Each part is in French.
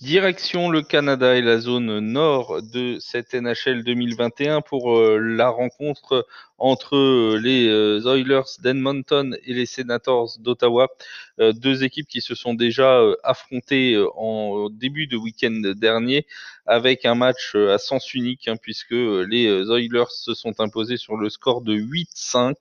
Direction le Canada et la zone nord de cette NHL 2021 pour euh, la rencontre entre euh, les euh, Oilers d'Edmonton et les Senators d'Ottawa. deux équipes qui se sont déjà affrontées en début de week-end dernier avec un match à sens unique hein, puisque les Oilers se sont imposés sur le score de 8-5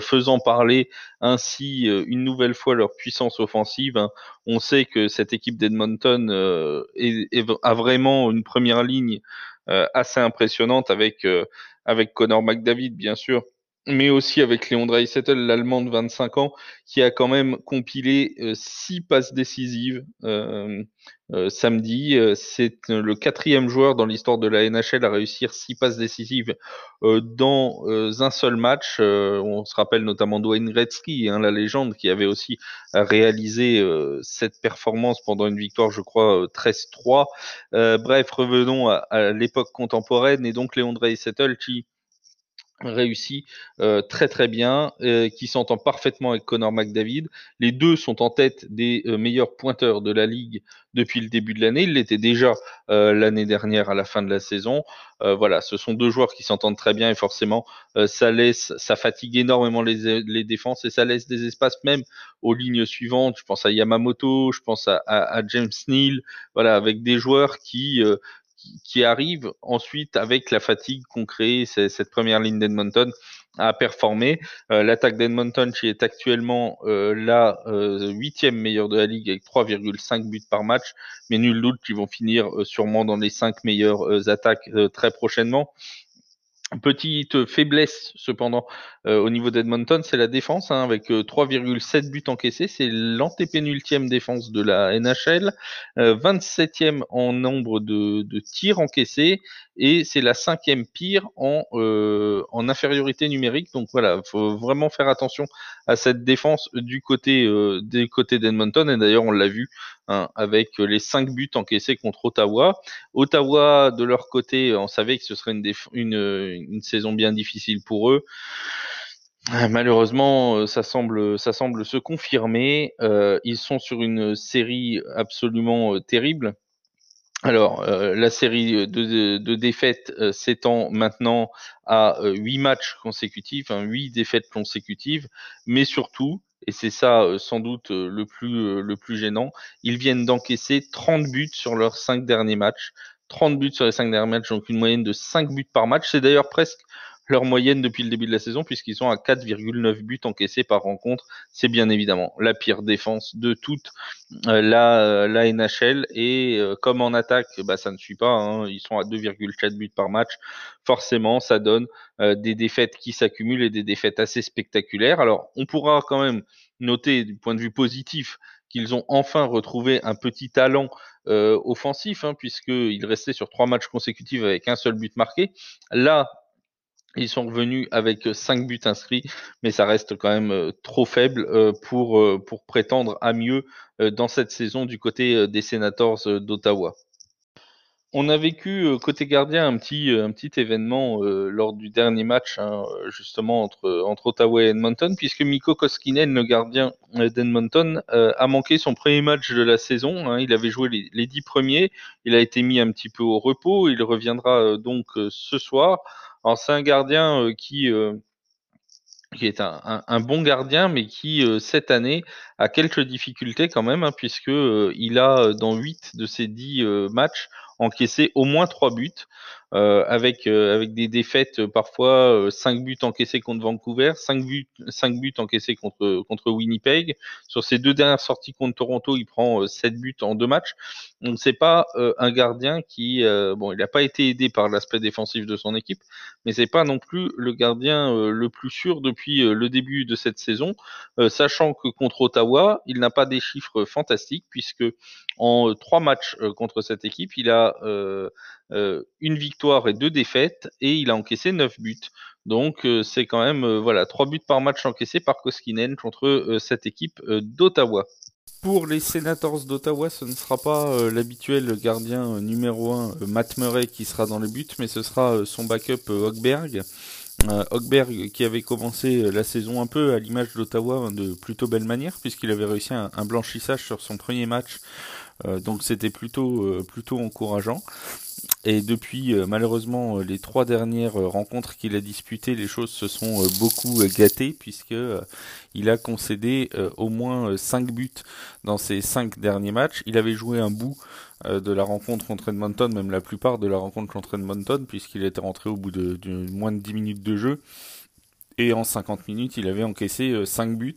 faisant parler ainsi une nouvelle fois leur puissance offensive. Hein. On sait que cette équipe d'Edmonton a vraiment une première ligne euh, assez impressionnante avec, euh, avec Connor McDavid, bien sûr, mais aussi avec Léon Dreisettel, l'Allemand de 25 ans, qui a quand même compilé euh, six passes décisives euh, euh, samedi. C'est le quatrième joueur dans l'histoire de la NHL à réussir six passes décisives dans un seul match. on se rappelle notamment Dwayne Gretzky, hein, la légende, qui avait aussi réalisé cette performance pendant une victoire, je crois, 13-3. bref, revenons à, à l'époque contemporaine et donc Léon Dreisettel qui réussi euh, très très bien, euh, qui s'entend parfaitement avec Connor McDavid. Les deux sont en tête des euh, meilleurs pointeurs de la ligue depuis le début de l'année. Il l'était déjà l'année dernière à la fin de la saison. voilà, ce sont deux joueurs qui s'entendent très bien et forcément ça laisse, ça fatigue énormément les, défenses et ça laisse des espaces même aux lignes suivantes. Je pense à Yamamoto, je pense à, à, à James Neal. Voilà, avec des joueurs qui qui, arrive ensuite avec la fatigue qu'ont créé cette première ligne d'Edmonton à performer. Euh, l'attaque d'Edmonton qui est actuellement euh, la euh, huitième meilleure de la ligue avec 3,5 buts par match, mais nul doute qu'ils vont finir sûrement dans les cinq meilleures attaques très prochainement. Petite faiblesse cependant euh, au niveau d'Edmonton, c'est la défense hein, avec 3,7 euh, buts encaissés. C'est l'antépénultième défense de la NHL, 27e euh, en nombre de, tirs encaissés et c'est la cinquième pire en, en infériorité numérique. Donc voilà, faut vraiment faire attention à cette défense du côté des côtés d'Edmonton. Et d'ailleurs, on l'a vu hein, avec les cinq buts encaissés contre Ottawa. Ottawa, de leur côté, on savait que ce serait une, une une saison bien difficile pour eux. Euh, malheureusement, euh, ça semble, ça semble se confirmer. Euh, ils sont sur une série absolument terrible. Alors, la série de, défaites s'étend maintenant à huit matchs consécutifs, hein, huit défaites consécutives, mais surtout, et c'est ça sans doute le plus, gênant, ils viennent d'encaisser 30 buts sur leurs cinq derniers matchs. 30 buts sur les 5 derniers matchs, donc une moyenne de 5 buts par match. C'est d'ailleurs presque leur moyenne depuis le début de la saison, puisqu'ils sont à 4,9 buts encaissés par rencontre. C'est bien évidemment la pire défense de toute euh, la, euh, la NHL. Et euh, comme en attaque, bah, ça ne suit pas. Hein. Ils sont à 2,4 buts par match. Forcément, ça donne des défaites qui s'accumulent et des défaites assez spectaculaires. Alors, on pourra quand même noter du point de vue positif qu'ils ont enfin retrouvé un petit talent euh, offensif, hein, puisqu'ils restaient sur trois matchs consécutifs avec un seul but marqué. Là, ils sont revenus avec cinq buts inscrits, mais ça reste quand même euh, trop faible euh, pour, euh, prétendre à mieux dans cette saison du côté des Senators d'Ottawa. On a vécu euh, côté gardien un petit, euh, événement euh, lors du dernier match, hein, justement entre, Ottawa et Edmonton, puisque Mikko Koskinen, le gardien d'Edmonton, a manqué son premier match de la saison. Hein. il avait joué les, dix premiers, il a été mis un petit peu au repos, il reviendra donc ce soir. Alors c'est un gardien qui est un, bon gardien, mais qui cette année a quelques difficultés quand même, hein, il a dans huit de ses dix matchs encaissé au moins trois buts. Euh, avec euh, avec des défaites euh, parfois 5 buts encaissés contre Vancouver, 5 buts 5 buts encaissés contre contre Winnipeg. Sur ses deux dernières sorties contre Toronto, il prend 7 buts en deux matchs. Donc c'est pas un gardien qui bon, il n'a pas été aidé par l'aspect défensif de son équipe, mais c'est pas non plus le gardien le plus sûr depuis le début de cette saison, sachant que contre Ottawa, il n'a pas des chiffres fantastiques puisque en trois matchs contre cette équipe, il a une victoire et deux défaites et il a encaissé 9 buts. Donc euh, c'est quand même euh, voilà trois buts par match encaissés par Koskinen contre cette équipe d'Ottawa. Pour les Senators d'Ottawa, ce ne sera pas l'habituel gardien numéro 1 Matt Murray qui sera dans les buts, mais ce sera son backup Hockberg. Hockberg qui avait commencé la saison un peu à l'image d'Ottawa de plutôt belle manière puisqu'il avait réussi un, blanchissage sur son premier match donc c'était plutôt, plutôt encourageant. Et depuis malheureusement les trois dernières rencontres qu'il a disputées, les choses se sont beaucoup gâtées puisque il a concédé au moins 5 buts dans ces cinq derniers matchs. Il avait joué un bout de la rencontre contre Edmonton, même la plupart de la rencontre contre Edmonton, puisqu'il était rentré au bout de, moins de 10 minutes de jeu. Et en 50 minutes, il avait encaissé 5 buts.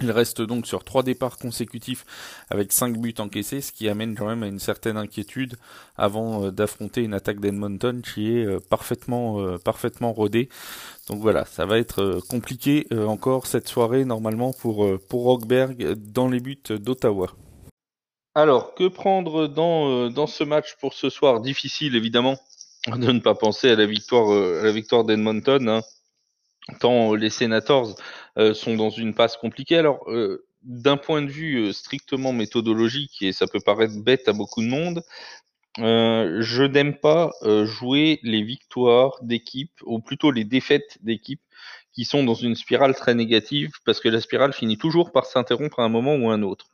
Il reste donc sur trois départs consécutifs avec cinq buts encaissés, ce qui amène quand même à une certaine inquiétude avant euh, d'affronter une attaque d'Edmonton qui est euh, parfaitement euh, parfaitement rodée. Donc voilà, ça va être compliqué encore cette soirée normalement pour pour Rockberg dans les buts d'Ottawa. Alors, que prendre dans ce match pour ce soir? Difficile évidemment de ne pas penser à la victoire d'Edmonton. Hein tant les Senators sont dans une passe compliquée. Alors, euh, d'un point de vue euh, strictement méthodologique, et ça peut paraître bête à beaucoup de monde, je n'aime pas jouer les victoires d'équipe, ou plutôt les défaites d'équipe, qui sont dans une spirale très négative, parce que la spirale finit toujours par s'interrompre à un moment ou à un autre.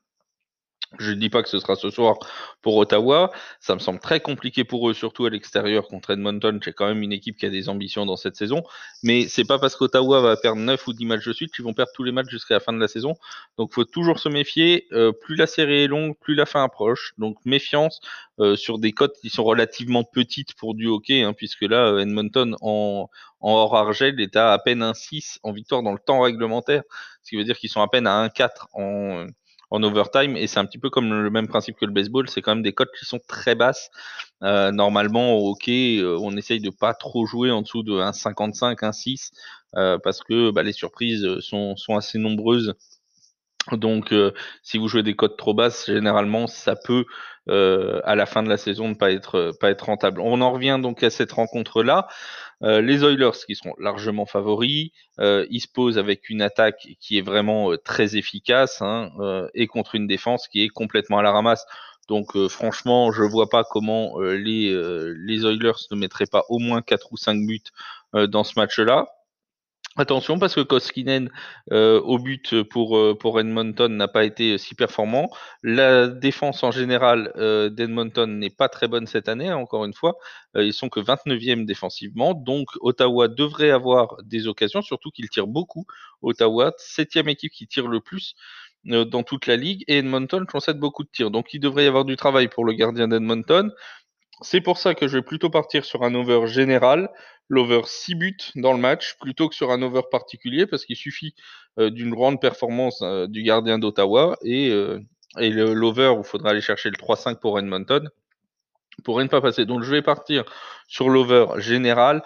Je ne dis pas que ce sera ce soir pour Ottawa. Ça me semble très compliqué pour eux, surtout à l'extérieur contre Edmonton. C'est quand même une équipe qui a des ambitions dans cette saison. Mais c'est pas parce qu'Ottawa va perdre 9 ou 10 matchs de suite qu'ils vont perdre tous les matchs jusqu'à la fin de la saison. Donc faut toujours se méfier. Euh, plus la série est longue, plus la fin approche. Donc méfiance euh, sur des cotes qui sont relativement petites pour du hockey, hein, puisque là, euh, Edmonton en, en hors argel est à à peine un 6 en victoire dans le temps réglementaire. Ce qui veut dire qu'ils sont à peine à 1-4 en en overtime et c'est un petit peu comme le même principe que le baseball, c'est quand même des cotes qui sont très basses. Euh, normalement au hockey, euh, on essaye de pas trop jouer en dessous de 1,55, 1,6 euh, parce que bah, les surprises sont, assez nombreuses. Donc, euh, si vous jouez des cotes trop basses, généralement, ça peut, à la fin de la saison, ne pas être, pas être rentable. On en revient donc à cette rencontre-là. Euh, les Oilers, qui seront largement favoris, euh, ils se posent avec une attaque qui est vraiment euh, très efficace hein, et contre une défense qui est complètement à la ramasse. Donc franchement, je vois pas comment les, les Oilers ne mettraient pas au moins 4 ou 5 buts dans ce match-là. Attention parce que Koskinen euh, au but pour, euh, pour Edmonton n'a pas été si performant. La défense en général euh, d'Edmonton n'est pas très bonne cette année, hein, encore une fois. ils sont que 29e défensivement, donc Ottawa devrait avoir des occasions, surtout qu'ils tirent beaucoup. Ottawa, septième équipe qui tire le plus dans toute la ligue, et Edmonton concède beaucoup de tirs. Donc il devrait y avoir du travail pour le gardien d'Edmonton. C'est pour ça que je vais plutôt partir sur un over général, l'over 6 buts dans le match, plutôt que sur un over particulier, parce qu'il suffit euh, d'une grande performance euh, du gardien d'Ottawa et, euh, et l'over où il faudra aller chercher le 3-5 pour Edmonton pourrait ne pas passer. Donc je vais partir sur l'over général.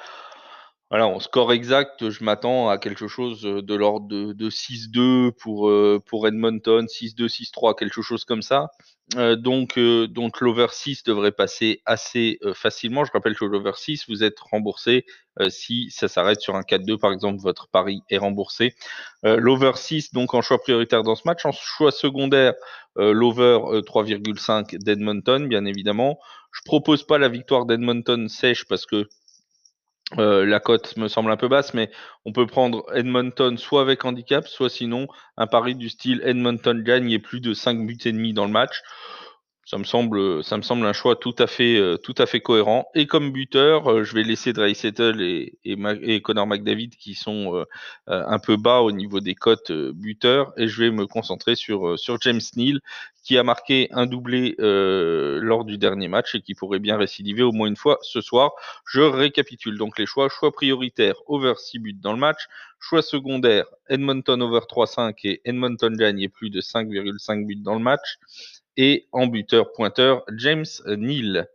Voilà, en score exact, je m'attends à quelque chose de l'ordre de, de 6-2 pour, pour Edmonton, 6-2, 6-3, quelque chose comme ça. Euh, donc, euh, donc l'over 6 devrait passer assez euh, facilement. Je rappelle que l'over 6, vous êtes remboursé si ça s'arrête sur un 4-2, par exemple, votre pari est remboursé. l'over 6, donc en choix prioritaire dans ce match. En choix secondaire, l'over 3,5 d'Edmonton, bien évidemment. Je propose pas la victoire d'Edmonton sèche parce que euh, la cote me semble un peu basse, mais on peut prendre Edmonton soit avec handicap, soit sinon un pari du style Edmonton gagne et plus de 5 buts et demi dans le match ça me semble, ça me semble un choix tout à fait, euh, tout à fait cohérent. Et comme buteur, euh, je vais laisser Dry Settle et, Connor McDavid qui sont euh, un peu bas au niveau des cotes buteurs, et je vais me concentrer sur sur James Neal qui a marqué un doublé lors du dernier match et qui pourrait bien récidiver au moins une fois ce soir. Je récapitule donc les choix. Choix prioritaire, over 6 buts dans le match. Choix secondaire, Edmonton over 3-5 et Edmonton gagne et plus de 5,5 buts dans le match et en buteur pointeur James Neal.